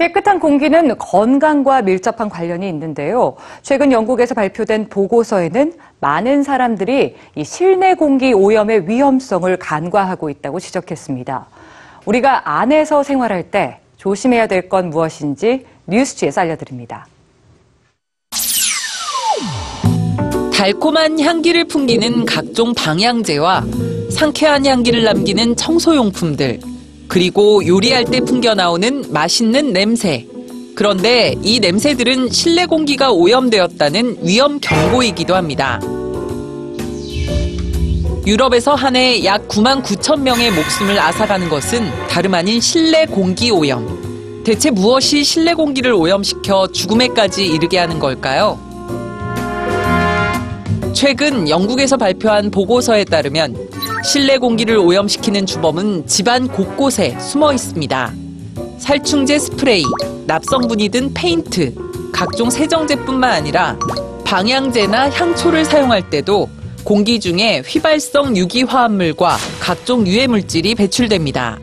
깨끗한 공기는 건강과 밀접한 관련이 있는데요. 최근 영국에서 발표된 보고서에는 많은 사람들이 이 실내 공기 오염의 위험성을 간과하고 있다고 지적했습니다. 우리가 안에서 생활할 때 조심해야 될 건 무엇인지 뉴스지에서 알려드립니다. 달콤한 향기를 풍기는 각종 방향제와 상쾌한 향기를 남기는 청소용품들, 그리고 요리할 때 풍겨 나오는 맛있는 냄새. 그런데 이 냄새들은 실내 공기가 오염되었다는 위험 경고이기도 합니다. 유럽에서 한 해 약 9만 9천 명의 목숨을 앗아가는 것은 다름 아닌 실내 공기 오염. 대체 무엇이 실내 공기를 오염시켜 죽음에까지 이르게 하는 걸까요? 최근 영국에서 발표한 보고서에 따르면 실내 공기를 오염시키는 주범은 집안 곳곳에 숨어 있습니다. 살충제 스프레이, 납성분이 든 페인트, 각종 세정제뿐만 아니라 방향제나 향초를 사용할 때도 공기 중에 휘발성 유기화합물과 각종 유해 물질이 배출됩니다.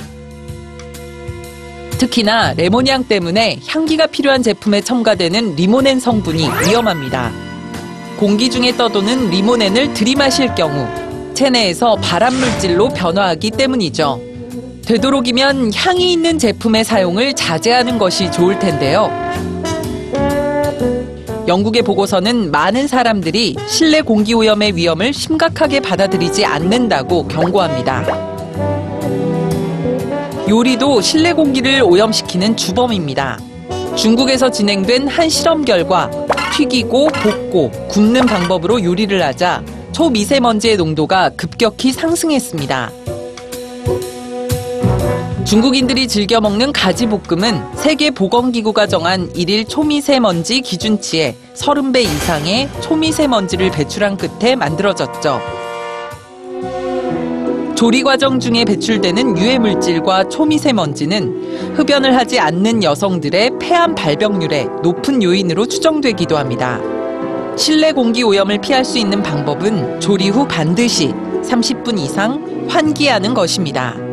특히나 레모니향 때문에 향기가 필요한 제품에 첨가되는 리모넨 성분이 위험합니다. 공기 중에 떠도는 리모넨을 들이마실 경우 체내에서 발암물질로 변화하기 때문이죠. 되도록이면 향이 있는 제품의 사용을 자제하는 것이 좋을 텐데요. 영국의 보고서는 많은 사람들이 실내 공기 오염의 위험을 심각하게 받아들이지 않는다고 경고합니다. 요리도 실내 공기를 오염시키는 주범입니다. 중국에서 진행된 한 실험 결과 튀기고 볶고 굽는 방법으로 요리를 하자 초미세먼지의 농도가 급격히 상승했습니다. 중국인들이 즐겨 먹는 가지볶음은 세계보건기구가 정한 일일 초미세먼지 기준치의 30배 이상의 초미세먼지를 배출한 끝에 만들어졌죠. 조리 과정 중에 배출되는 유해 물질과 초미세먼지는 흡연을 하지 않는 여성들의 폐암 발병률의 높은 요인으로 추정되기도 합니다. 실내 공기 오염을 피할 수 있는 방법은 조리 후 반드시 30분 이상 환기하는 것입니다.